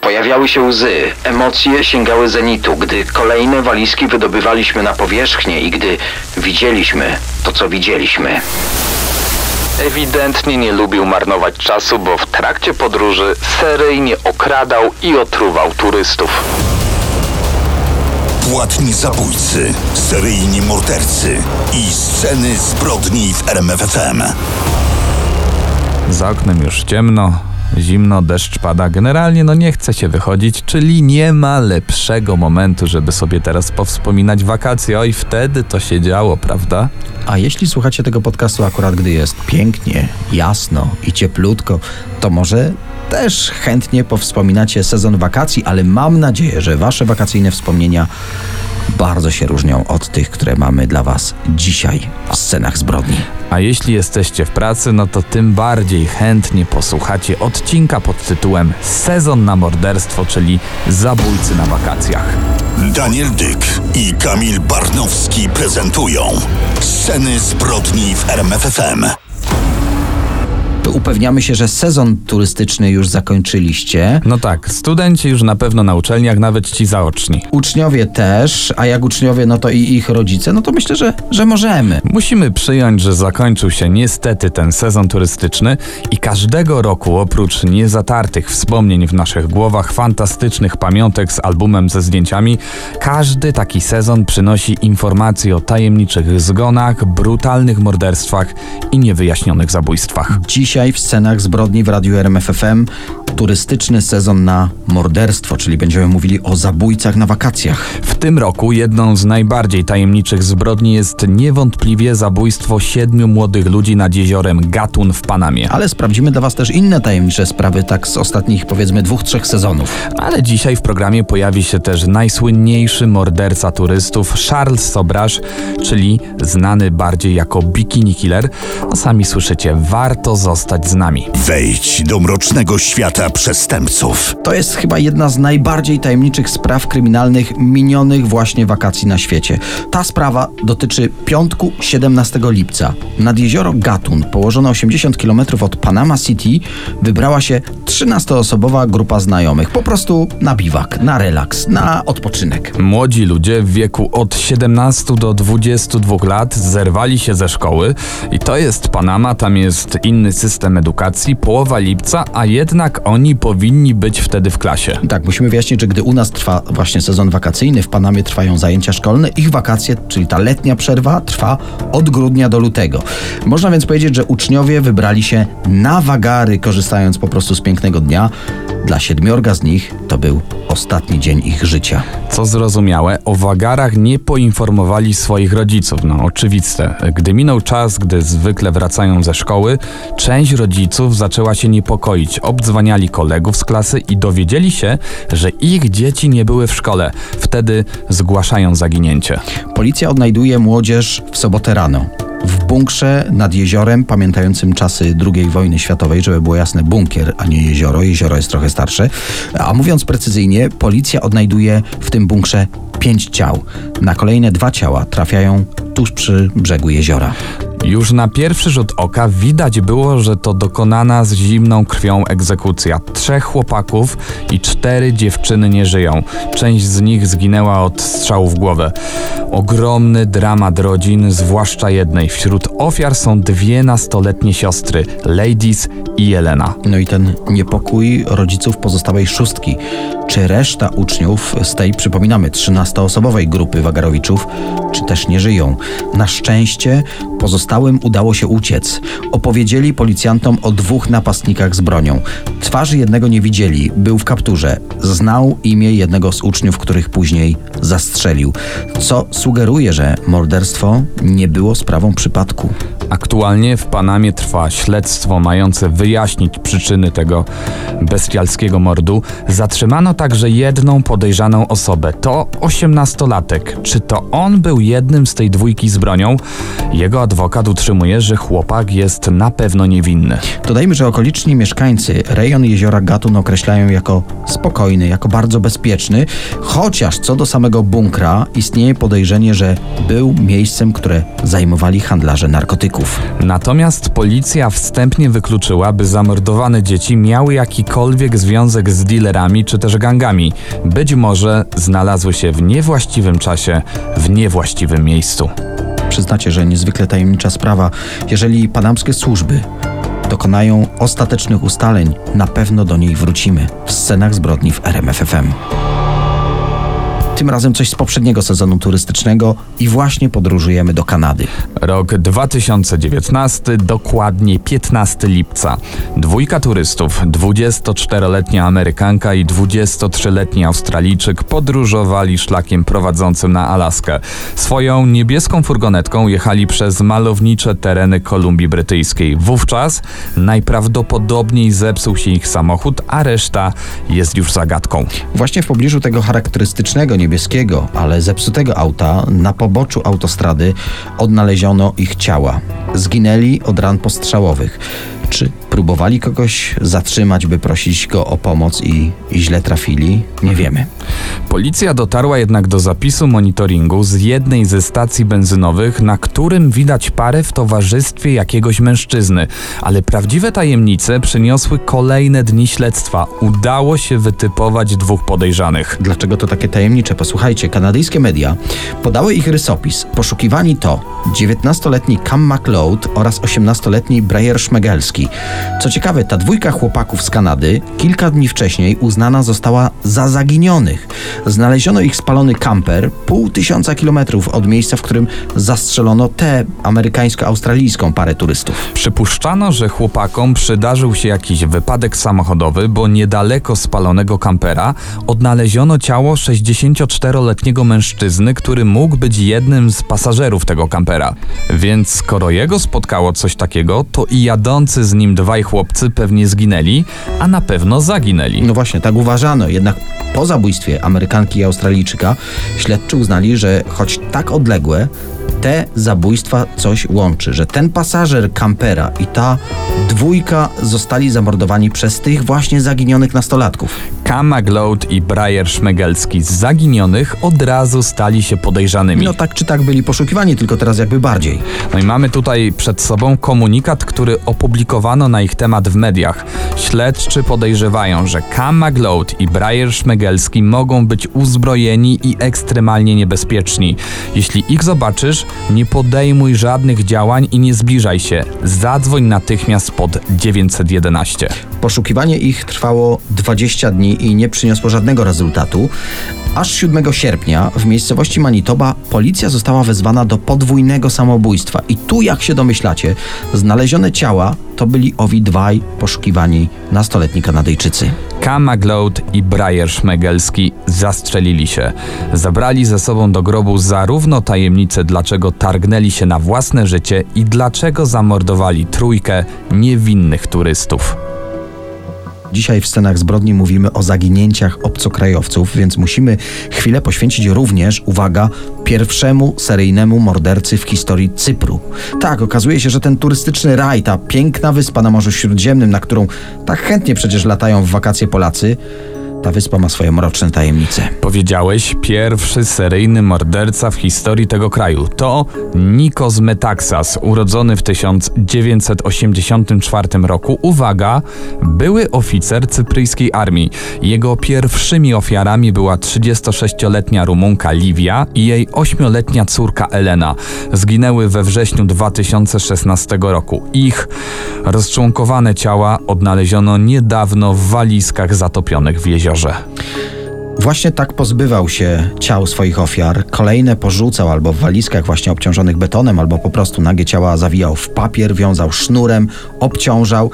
Pojawiały się łzy, emocje sięgały zenitu, gdy kolejne walizki wydobywaliśmy na powierzchnię i gdy widzieliśmy to, co widzieliśmy. Ewidentnie nie lubił marnować czasu, bo w trakcie podróży seryjnie okradał i otruwał turystów. Płatni zabójcy, seryjni mordercy i sceny zbrodni w RMFFM. Za oknem już ciemno, zimno, deszcz pada. Generalnie no nie chce się wychodzić, czyli nie ma lepszego momentu, żeby sobie teraz powspominać wakacje. Oj, wtedy to się działo, prawda? A jeśli słuchacie tego podcastu akurat gdy jest pięknie, jasno i cieplutko, to może też chętnie powspominacie sezon wakacji, ale mam nadzieję, że wasze wakacyjne wspomnienia bardzo się różnią od tych, które mamy dla was dzisiaj w scenach zbrodni. A jeśli jesteście w pracy, no to tym bardziej chętnie posłuchacie odcinka pod tytułem Sezon na morderstwo, czyli Zabójcy na wakacjach. Daniel Dyk i Kamil Barnowski prezentują sceny zbrodni w RMFFM. Upewniamy się, że sezon turystyczny już zakończyliście. No tak, studenci już na pewno na uczelniach, nawet ci zaoczni. Uczniowie też, a jak uczniowie, no to i ich rodzice, no to myślę, że, że możemy. Musimy przyjąć, że zakończył się niestety ten sezon turystyczny i każdego roku oprócz niezatartych wspomnień w naszych głowach, fantastycznych pamiątek z albumem ze zdjęciami, każdy taki sezon przynosi informacje o tajemniczych zgonach, brutalnych morderstwach i niewyjaśnionych zabójstwach. Dzisiaj w scenach zbrodni w Radiu RMFFM turystyczny sezon na morderstwo, czyli będziemy mówili o zabójcach na wakacjach. W tym roku jedną z najbardziej tajemniczych zbrodni jest niewątpliwie zabójstwo siedmiu młodych ludzi nad jeziorem Gatun w Panamie. Ale sprawdzimy dla Was też inne tajemnicze sprawy, tak z ostatnich powiedzmy dwóch, trzech sezonów. Ale dzisiaj w programie pojawi się też najsłynniejszy morderca turystów Charles Sobrasz, czyli znany bardziej jako Bikini Killer. No sami słyszycie, warto zostać z nami. Wejdź do mrocznego świata przestępców. To jest chyba jedna z najbardziej tajemniczych spraw kryminalnych minionych właśnie wakacji na świecie. Ta sprawa dotyczy piątku 17 lipca. Nad jezioro Gatun, położone 80 km od Panama City, wybrała się 13-osobowa grupa znajomych. Po prostu na biwak, na relaks, na odpoczynek. Młodzi ludzie w wieku od 17 do 22 lat zerwali się ze szkoły i to jest Panama, tam jest inny system edukacji, połowa lipca, a jednak oni powinni być wtedy w klasie. Tak, musimy wyjaśnić, że gdy u nas trwa właśnie sezon wakacyjny, w Panamie trwają zajęcia szkolne, ich wakacje, czyli ta letnia przerwa, trwa od grudnia do lutego. Można więc powiedzieć, że uczniowie wybrali się na wagary, korzystając po prostu z pięknego dnia. Dla siedmiorga z nich to był ostatni dzień ich życia. Co zrozumiałe, o wagarach nie poinformowali swoich rodziców. No oczywiste. Gdy minął czas, gdy zwykle wracają ze szkoły, część rodziców zaczęła się niepokoić. Obdzwaniali kolegów z klasy i dowiedzieli się, że ich dzieci nie były w szkole. Wtedy zgłaszają zaginięcie. Policja odnajduje młodzież w sobotę rano. W bunkrze nad jeziorem, pamiętającym czasy II wojny światowej, żeby było jasne, bunkier, a nie jezioro. Jezioro jest trochę starsze. A mówiąc precyzyjnie, policja odnajduje w tym bunkrze pięć ciał. Na kolejne dwa ciała trafiają tuż przy brzegu jeziora. Już na pierwszy rzut oka widać było, że to dokonana z zimną krwią egzekucja. Trzech chłopaków i cztery dziewczyny nie żyją. Część z nich zginęła od strzału w głowę. Ogromny dramat rodzin, zwłaszcza jednej. Wśród ofiar są dwie nastoletnie siostry, Ladies i Jelena. No i ten niepokój rodziców pozostałej szóstki. Czy reszta uczniów z tej, przypominamy, 13-osobowej grupy wagarowiczów, czy też nie żyją? Na szczęście pozostałym udało się uciec. Opowiedzieli policjantom o dwóch napastnikach z bronią. Twarzy jednego nie widzieli, był w kapturze. Znał imię jednego z uczniów, których później zastrzelił. Co sugeruje, że morderstwo nie było sprawą przypadku. Aktualnie w Panamie trwa śledztwo mające wyjaśnić przyczyny tego bestialskiego mordu. Zatrzymano także jedną podejrzaną osobę. To osiemnastolatek. Czy to on był jednym z tej dwójki z bronią? Jego adwokat utrzymuje, że chłopak jest na pewno niewinny. Dodajmy, że okoliczni mieszkańcy rejon jeziora Gatun określają jako spokojny, jako bardzo bezpieczny, chociaż co do samego bunkra istnieje podejrzenie, że był miejscem, które zajmowali handlarze narkotyków. Natomiast policja wstępnie wykluczyła, by zamordowane dzieci miały jakikolwiek związek z dealerami czy też gangami. Być może znalazły się w niewłaściwym czasie, w niewłaściwym miejscu. Przyznacie, że niezwykle tajemnicza sprawa. Jeżeli panamskie służby dokonają ostatecznych ustaleń, na pewno do niej wrócimy w scenach zbrodni w RMFFM. Tym razem coś z poprzedniego sezonu turystycznego i właśnie podróżujemy do Kanady. Rok 2019, dokładnie 15 lipca. Dwójka turystów, 24-letnia Amerykanka i 23-letni Australijczyk podróżowali szlakiem prowadzącym na Alaskę. Swoją niebieską furgonetką jechali przez malownicze tereny Kolumbii Brytyjskiej. Wówczas najprawdopodobniej zepsuł się ich samochód, a reszta jest już zagadką. Właśnie w pobliżu tego charakterystycznego niebieskiego, ale zepsutego auta na poboczu autostrady odnaleziono ich ciała. Zginęli od ran postrzałowych. Czy próbowali kogoś zatrzymać, by prosić go o pomoc i, i źle trafili? Nie wiemy. Policja dotarła jednak do zapisu monitoringu z jednej ze stacji benzynowych, na którym widać parę w towarzystwie jakiegoś mężczyzny. Ale prawdziwe tajemnice przyniosły kolejne dni śledztwa. Udało się wytypować dwóch podejrzanych. Dlaczego to takie tajemnicze? Posłuchajcie, kanadyjskie media podały ich rysopis. Poszukiwani to 19-letni Cam McLeod oraz 18-letni Breyer Szmegelski. Co ciekawe, ta dwójka chłopaków z Kanady kilka dni wcześniej uznana została za zaginionych. Znaleziono ich spalony kamper pół tysiąca kilometrów od miejsca, w którym zastrzelono tę amerykańsko-australijską parę turystów. Przypuszczano, że chłopakom przydarzył się jakiś wypadek samochodowy, bo niedaleko spalonego kampera odnaleziono ciało 64-letniego mężczyzny, który mógł być jednym z pasażerów tego kampera. Więc skoro jego spotkało coś takiego, to i jadący z nim dwaj chłopcy pewnie zginęli, a na pewno zaginęli. No właśnie, tak uważano. Jednak po zabójstwie Amerykanki i Australijczyka śledczy uznali, że choć tak odległe, te zabójstwa coś łączy, że ten pasażer kampera i ta dwójka zostali zamordowani przez tych właśnie zaginionych nastolatków. Cam McLeod i Brian Szmegelski z zaginionych od razu stali się podejrzanymi. No tak czy tak byli poszukiwani, tylko teraz jakby bardziej. No i mamy tutaj przed sobą komunikat, który opublikowano na ich temat w mediach. Śledczy podejrzewają, że Cam McLeod i Brian Szmegelski mogą być uzbrojeni i ekstremalnie niebezpieczni. Jeśli ich zobaczysz, nie podejmuj żadnych działań i nie zbliżaj się. Zadzwoń natychmiast pod 911. Poszukiwanie ich trwało 20 dni i nie przyniosło żadnego rezultatu. Aż 7 sierpnia w miejscowości Manitoba policja została wezwana do podwójnego samobójstwa. I tu, jak się domyślacie, znalezione ciała to byli owi dwaj poszukiwani nastoletni Kanadyjczycy. Cam McLeod i Brian Szmegelski zastrzelili się. Zabrali ze sobą do grobu zarówno tajemnicę, dlaczego targnęli się na własne życie i dlaczego zamordowali trójkę niewinnych turystów. Dzisiaj w scenach zbrodni mówimy o zaginięciach obcokrajowców, więc musimy chwilę poświęcić również, uwaga, pierwszemu seryjnemu mordercy w historii Cypru. Tak, okazuje się, że ten turystyczny raj, ta piękna wyspa na Morzu Śródziemnym, na którą tak chętnie przecież latają w wakacje Polacy, ta wyspa ma swoje mroczne tajemnice. Powiedziałeś, pierwszy seryjny morderca w historii tego kraju to Nikos Metaxas, urodzony w 1984 roku. Uwaga, były oficer cypryjskiej armii. Jego pierwszymi ofiarami była 36-letnia Rumunka Livia i jej 8-letnia córka Elena. Zginęły we wrześniu 2016 roku. Ich rozczłonkowane ciała odnaleziono niedawno w walizkach zatopionych w jeziorze. Właśnie tak pozbywał się ciał swoich ofiar. Kolejne porzucał albo w walizkach właśnie obciążonych betonem, albo po prostu nagie ciała zawijał w papier, wiązał sznurem, obciążał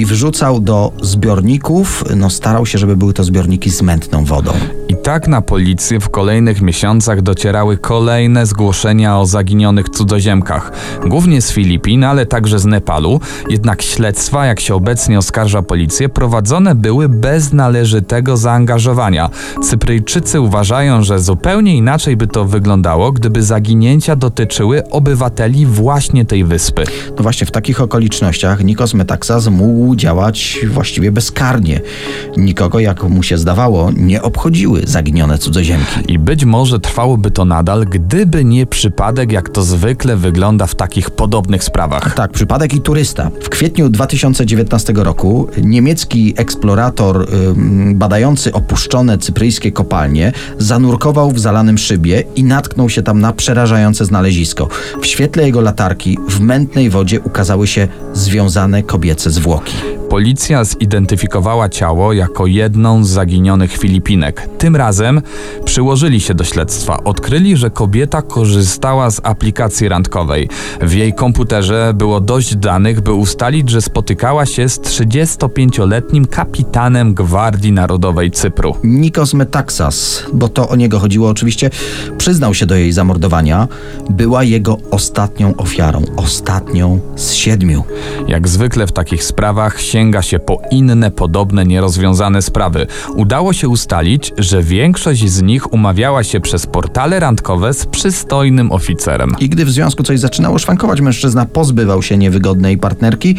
i wrzucał do zbiorników. No, starał się, żeby były to zbiorniki z mętną wodą. I tak na policję w kolejnych miesiącach docierały kolejne zgłoszenia o zaginionych cudzoziemkach. Głównie z Filipin, ale także z Nepalu. Jednak śledztwa, jak się obecnie oskarża policję, prowadzone były bez należytego zaangażowania. Cypryjczycy uważają, że zupełnie inaczej by to wyglądało, gdyby zaginięcia dotyczyły obywateli właśnie tej wyspy. No właśnie w takich okolicznościach Nikos Metaxas mógł działać właściwie bezkarnie. Nikogo, jak mu się zdawało, nie obchodziły zaginione cudzoziemki. I być może trwałoby to nadal, gdyby nie przypadek, jak to zwykle wygląda w takich podobnych sprawach. Tak, przypadek i turysta. W kwietniu 2019 roku niemiecki eksplorator ym, badający opuszczone cypryjskie kopalnie zanurkował w zalanym szybie i natknął się tam na przerażające znalezisko. W świetle jego latarki w mętnej wodzie ukazały się związane kobiece zwłoki. Policja zidentyfikowała ciało jako jedną z zaginionych Filipinek. Tym razem przyłożyli się do śledztwa. Odkryli, że kobieta korzystała z aplikacji randkowej. W jej komputerze było dość danych, by ustalić, że spotykała się z 35-letnim kapitanem Gwardii Narodowej Cypru. Nikos Metaxas, bo to o niego chodziło oczywiście, przyznał się do jej zamordowania. Była jego ostatnią ofiarą. Ostatnią z siedmiu. Jak zwykle w takich sprawach sięga się po inne podobne nierozwiązane sprawy. Udało się ustalić, że większość z nich umawiała się przez portale randkowe z przystojnym oficerem. I gdy w związku coś zaczynało szwankować, mężczyzna pozbywał się niewygodnej partnerki,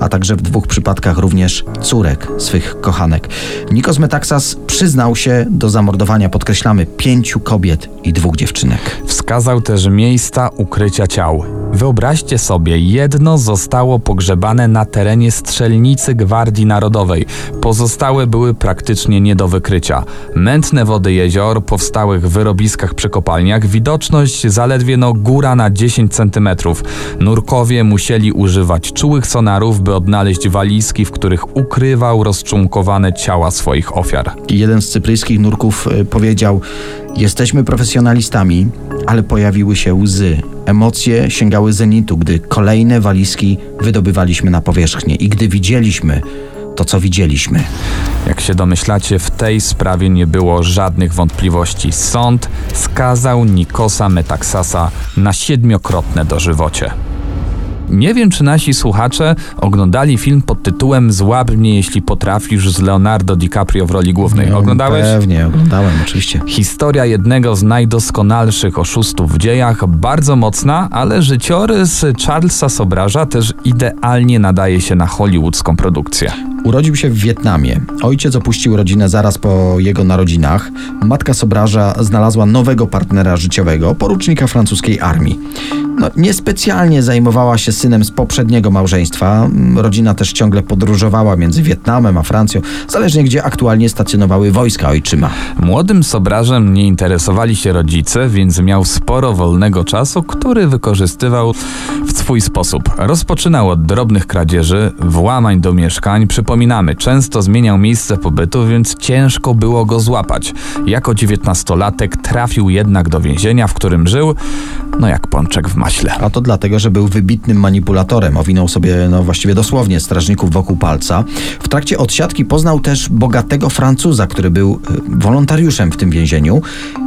a także w dwóch przypadkach również córek swych kochanek. Nikos Metaxas przyznał się do zamordowania, podkreślamy, pięciu kobiet i dwóch dziewczynek. Wskazał też miejsca ukrycia ciał. Wyobraźcie sobie, jedno zostało pogrzebane na terenie strzelnicy Gwardii Narodowej. Pozostałe były praktycznie nie do wykrycia. Mętne wody jezior, powstałych w wyrobiskach przy kopalniach, widoczność zaledwie no góra na 10 cm. Nurkowie musieli używać czułych sonarów, by odnaleźć walizki, w których ukrywał rozczłonkowane ciała swoich ofiar. Jeden z cypryjskich nurków y, powiedział: Jesteśmy profesjonalistami, ale pojawiły się łzy. Emocje sięgały zenitu, gdy kolejne walizki wydobywaliśmy na powierzchnię i gdy widzieliśmy to, co widzieliśmy. Jak się domyślacie, w tej sprawie nie było żadnych wątpliwości. Sąd skazał Nikosa Metaxasa na siedmiokrotne dożywocie. Nie wiem, czy nasi słuchacze oglądali film pod tytułem Złap mnie, jeśli potrafisz z Leonardo DiCaprio w roli głównej. Oglądałeś? Pewnie, oglądałem, oczywiście. Historia jednego z najdoskonalszych oszustów w dziejach, bardzo mocna, ale życiorys Charlesa Sobraża też idealnie nadaje się na hollywoodzką produkcję. Urodził się w Wietnamie. Ojciec opuścił rodzinę zaraz po jego narodzinach. Matka Sobraża znalazła nowego partnera życiowego, porucznika francuskiej armii. No, niespecjalnie zajmowała się synem z poprzedniego małżeństwa. Rodzina też ciągle podróżowała między Wietnamem a Francją, zależnie gdzie aktualnie stacjonowały wojska ojczyma. Młodym Sobrażem nie interesowali się rodzice, więc miał sporo wolnego czasu, który wykorzystywał w swój sposób. Rozpoczynał od drobnych kradzieży, włamań do mieszkań. Przypominamy, często zmieniał miejsce pobytu, więc ciężko było go złapać. Jako dziewiętnastolatek trafił jednak do więzienia, w którym żył, no jak pączek w maśle. A to dlatego, że był wybitnym manipulatorem. Owinął sobie, no właściwie dosłownie, strażników wokół palca. W trakcie odsiadki poznał też bogatego Francuza, który był y, wolontariuszem w tym więzieniu.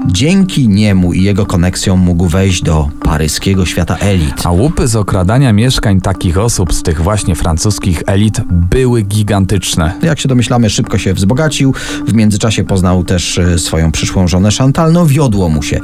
Dzięki niemu i jego koneksjom mógł wejść do paryskiego świata elit. A łupy z okradania mieszkań takich osób z tych właśnie francuskich elit były gigantyczne. Jak się domyślamy, szybko się wzbogacił. W międzyczasie poznał też y, swoją przyszłą żonę Chantal. No wiodło mu się.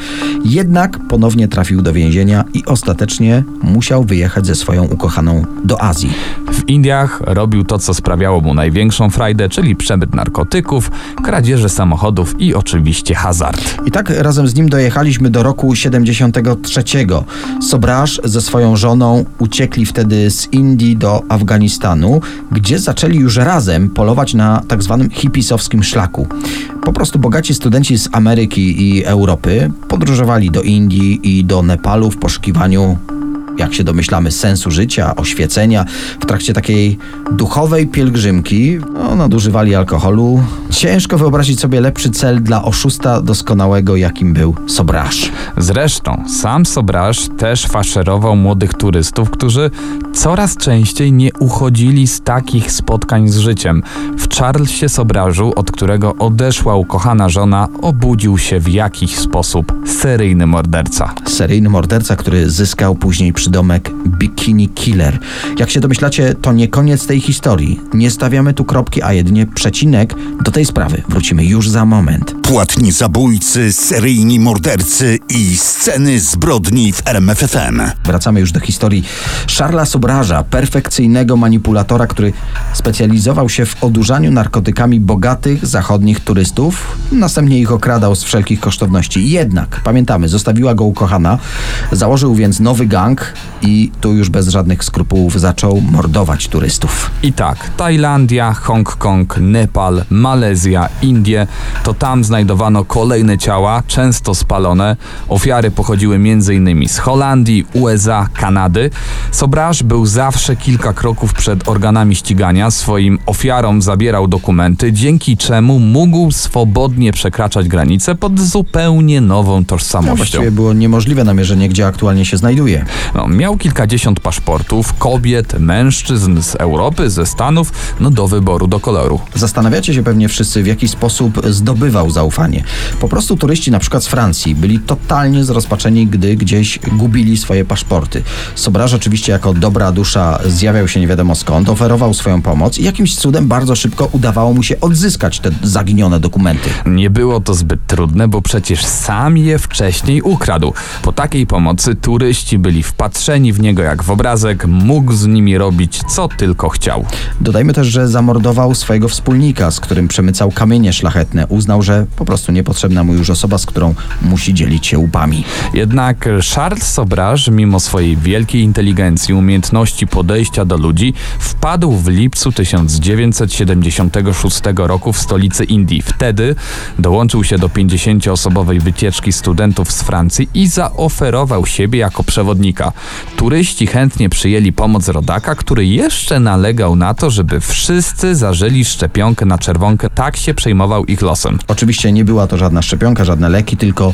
Jednak ponownie trafił do więzienia i ostatecznie musiał wyjechać ze swoją ukochaną do Azji. W Indiach robił to, co sprawiało mu największą frajdę, czyli przemyt narkotyków, kradzieże samochodów i oczywiście hazard. I tak razem z nim dojechaliśmy do roku 73. Sobraż ze swoją żoną uciekli wtedy z Indii do Afganistanu, gdzie zaczęli już razem polować na tak zwanym hipisowskim szlaku. Po prostu bogaci studenci z Ameryki i Europy podróżowali do Indii i do Nepalu w poszukiwaniu nenhum. Jak się domyślamy, sensu życia, oświecenia. W trakcie takiej duchowej pielgrzymki no, nadużywali alkoholu. Ciężko wyobrazić sobie lepszy cel dla oszusta doskonałego, jakim był Sobraż. Zresztą sam Sobraż też faszerował młodych turystów, którzy coraz częściej nie uchodzili z takich spotkań z życiem. W Charlesie Sobrażu, od którego odeszła ukochana żona, obudził się w jakiś sposób seryjny morderca. Seryjny morderca, który zyskał później przydomek Bikini Killer. Jak się domyślacie, to nie koniec tej historii. Nie stawiamy tu kropki, a jedynie przecinek. Do tej sprawy wrócimy już za moment. Płatni zabójcy, seryjni mordercy i sceny zbrodni w RMFFM. Wracamy już do historii Charlesa Sobraża, perfekcyjnego manipulatora, który specjalizował się w odurzaniu narkotykami bogatych zachodnich turystów. Następnie ich okradał z wszelkich kosztowności. Jednak, pamiętamy, zostawiła go ukochana, założył więc nowy gang i tu już bez żadnych skrupułów zaczął mordować turystów. I tak, Tajlandia, Hongkong, Nepal, Malezja, Indie, to tam znajdowano kolejne ciała, często spalone. Ofiary pochodziły m.in. z Holandii, USA, Kanady. Sobraż był zawsze kilka kroków przed organami ścigania, swoim ofiarom zabierał dokumenty, dzięki czemu mógł swobodnie przekraczać granice pod zupełnie nową No, tożsamością. właściwie było niemożliwe namierzenie, gdzie aktualnie się znajduje. No, miał kilkadziesiąt paszportów, kobiet, mężczyzn z Europy, ze Stanów, no do wyboru, do koloru. Zastanawiacie się pewnie wszyscy, w jaki sposób zdobywał zaufanie. Po prostu turyści, na przykład z Francji, byli totalnie zrozpaczeni, gdy gdzieś gubili swoje paszporty. Sobraż oczywiście jako dobra dusza zjawiał się nie wiadomo skąd, oferował swoją pomoc i jakimś cudem bardzo szybko udawało mu się odzyskać te zaginione dokumenty. Nie było to zbyt trudne, bo przecież sam je wcześniej ukradł. Po takiej pomocy turyści byli wpatrzeni w niego jak w obrazek, mógł z nimi robić co tylko chciał. Dodajmy też, że zamordował swojego wspólnika, z którym przemycał kamienie szlachetne. Uznał, że po prostu niepotrzebna mu już osoba, z którą musi dzielić się łupami. Jednak Charles Sobraż, mimo swojej wielkiej inteligencji, umiejętności podejścia do ludzi, wpadł w lipcu 1976 roku w stolicy Indii. Wtedy dołączył się do 50-osobowej wycieczki studentów z Francji i zaoferował siebie jako przewodnika. Turyści chętnie przyjęli pomoc rodaka, który jeszcze nalegał na to, żeby wszyscy zażyli szczepionkę na czerwonkę. Tak się przejmował ich losem. Oczywiście nie była to żadna szczepionka, żadne leki, tylko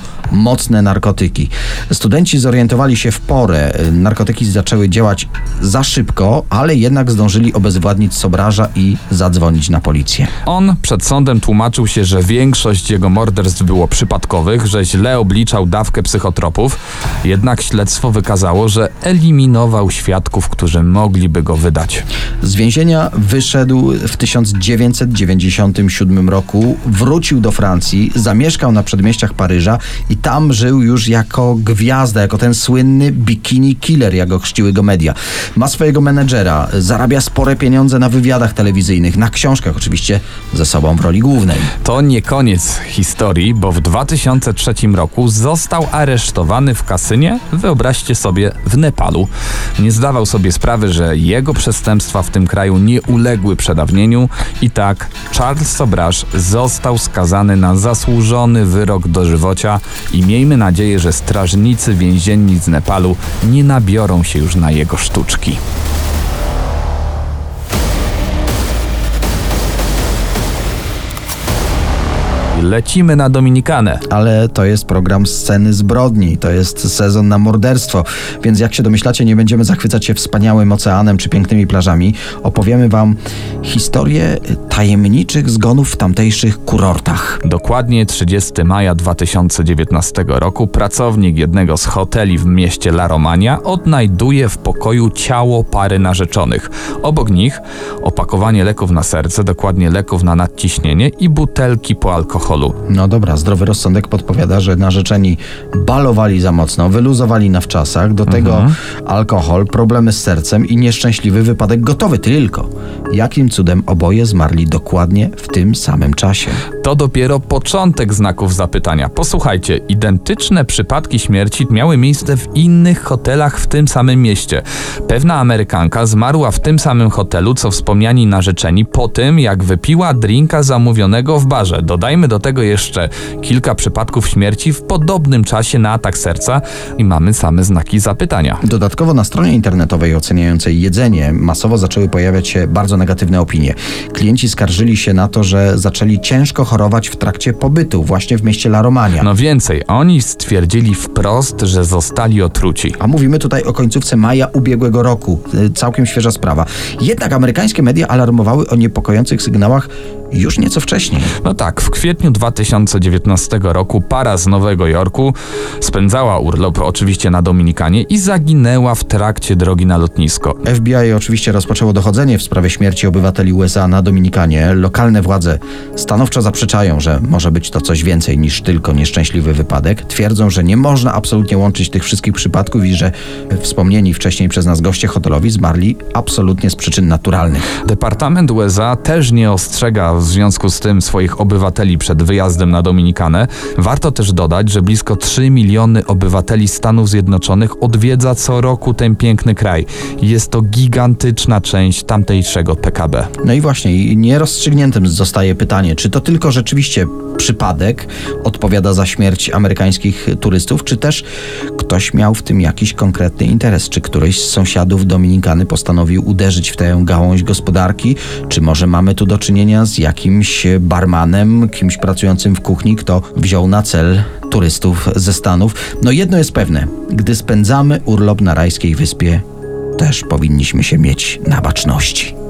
mocne narkotyki. Studenci zorientowali się w porę. Narkotyki zaczęły działać za szybko, ale jednak zdążyli obezwładnić Sobraża i zadzwonić na policję. On przed sądem tłumaczył się, że większość jego morderstw było przypadkowych, że źle obliczał dawkę psychotropów, jednak śledztwo wykazało, że eliminował świadków, którzy mogliby go wydać. Z więzienia wyszedł w 1997 roku, wrócił do Francji, zamieszkał na przedmieściach Paryża i tam żył już jako gwiazda, jako ten słynny bikini killer, jak go chrzciły go media. Ma swojego menedżera, zarabia spore pieniądze na wywiadach telewizyjnych, na książkach oczywiście ze sobą w roli głównej. To nie koniec historii, bo w 2003 roku został aresztowany w kasynie, wyobraźcie sobie, w Nepalu. Nie zdawał sobie sprawy, że jego przestępstwa w tym kraju nie uległy przedawnieniu i tak Charles Sobraż został skazany na zasłużony wyrok dożywocia i miejmy nadzieję, że strażnicy więzienni z Nepalu nie nabiorą się już na jego sztuczki. Lecimy na Dominikanę. Ale to jest program sceny zbrodni, to jest sezon na morderstwo, więc jak się domyślacie, nie będziemy zachwycać się wspaniałym oceanem czy pięknymi plażami. Opowiemy wam historię tajemniczych zgonów w tamtejszych kurortach. Dokładnie 30 maja 2019 roku pracownik jednego z hoteli w mieście La Romania odnajduje w pokoju ciało pary narzeczonych. Obok nich opakowanie leków na serce, dokładnie leków na nadciśnienie i butelki po alkoholu. No dobra, zdrowy rozsądek podpowiada, że narzeczeni balowali za mocno, wyluzowali na wczasach, do tego alkohol, problemy z sercem i nieszczęśliwy wypadek gotowy. Tylko jakim cudem oboje zmarli dokładnie w tym samym czasie? To dopiero początek znaków zapytania. Posłuchajcie, identyczne przypadki śmierci miały miejsce w innych hotelach w tym samym mieście. Pewna Amerykanka zmarła w tym samym hotelu, co wspomniani narzeczeni, po tym jak wypiła drinka zamówionego w barze. Dodajmy do tego jeszcze kilka przypadków śmierci w podobnym czasie na atak serca i mamy same znaki zapytania. Dodatkowo na stronie internetowej oceniającej jedzenie masowo zaczęły pojawiać się bardzo negatywne opinie. Klienci skarżyli się na to, że zaczęli ciężko chorować w trakcie pobytu właśnie w mieście La Romania. No więcej, oni stwierdzili wprost, że zostali otruci. A mówimy tutaj o końcówce maja ubiegłego roku. Y, Całkiem świeża sprawa. Jednak amerykańskie media alarmowały o niepokojących sygnałach już nieco wcześniej. No tak, w kwietniu 2019 roku para z Nowego Jorku spędzała urlop oczywiście na Dominikanie i zaginęła w trakcie drogi na lotnisko. FBI oczywiście rozpoczęło dochodzenie w sprawie śmierci obywateli USA na Dominikanie. Lokalne władze stanowczo zaprzeczają, że może być to coś więcej niż tylko nieszczęśliwy wypadek. Twierdzą, że nie można absolutnie łączyć tych wszystkich przypadków i że wspomnieni wcześniej przez nas goście hotelowi zmarli absolutnie z przyczyn naturalnych. Departament USA też nie ostrzega w związku z tym swoich obywateli przed wyjazdem na Dominikanę. Warto też dodać, że blisko 3 miliony obywateli Stanów Zjednoczonych odwiedza co roku ten piękny kraj. Jest to gigantyczna część tamtejszego PKB. No i właśnie, nierozstrzygniętym zostaje pytanie, czy to tylko rzeczywiście przypadek odpowiada za śmierć amerykańskich turystów, czy też ktoś miał w tym jakiś konkretny interes? Czy któryś z sąsiadów Dominikany postanowił uderzyć w tę gałąź gospodarki? Czy może mamy tu do czynienia z jakimś barmanem, kimś pracującym w kuchni, kto wziął na cel turystów ze Stanów? No jedno jest pewne, gdy spędzamy urlop na rajskiej wyspie, też powinniśmy się mieć na baczności.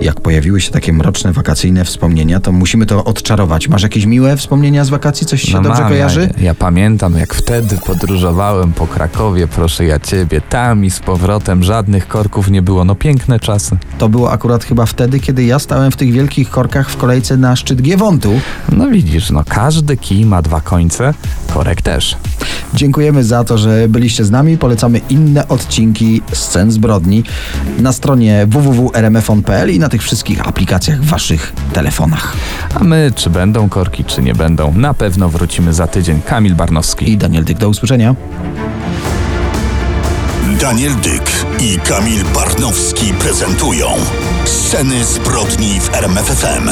Jak pojawiły się takie mroczne wakacyjne wspomnienia, to musimy to odczarować. Masz jakieś miłe wspomnienia z wakacji? Coś się dobrze mam, kojarzy? Ja, ja pamiętam, jak wtedy podróżowałem po Krakowie, proszę ja ciebie, tam i z powrotem, żadnych korków nie było. No piękne czasy. To było akurat chyba wtedy, kiedy ja stałem w tych wielkich korkach w kolejce na szczyt Giewontu. No widzisz, no każdy kij ma dwa końce, korek też. Dziękujemy za to, że byliście z nami. Polecamy inne odcinki Scen Zbrodni na stronie www.rmfon.pl i na tych wszystkich aplikacjach w waszych telefonach. A my, czy będą korki, czy nie będą, na pewno wrócimy za tydzień. Kamil Barnowski. I Daniel Dyk, do usłyszenia. Daniel Dyk i Kamil Barnowski prezentują Sceny zbrodni w RMFFM.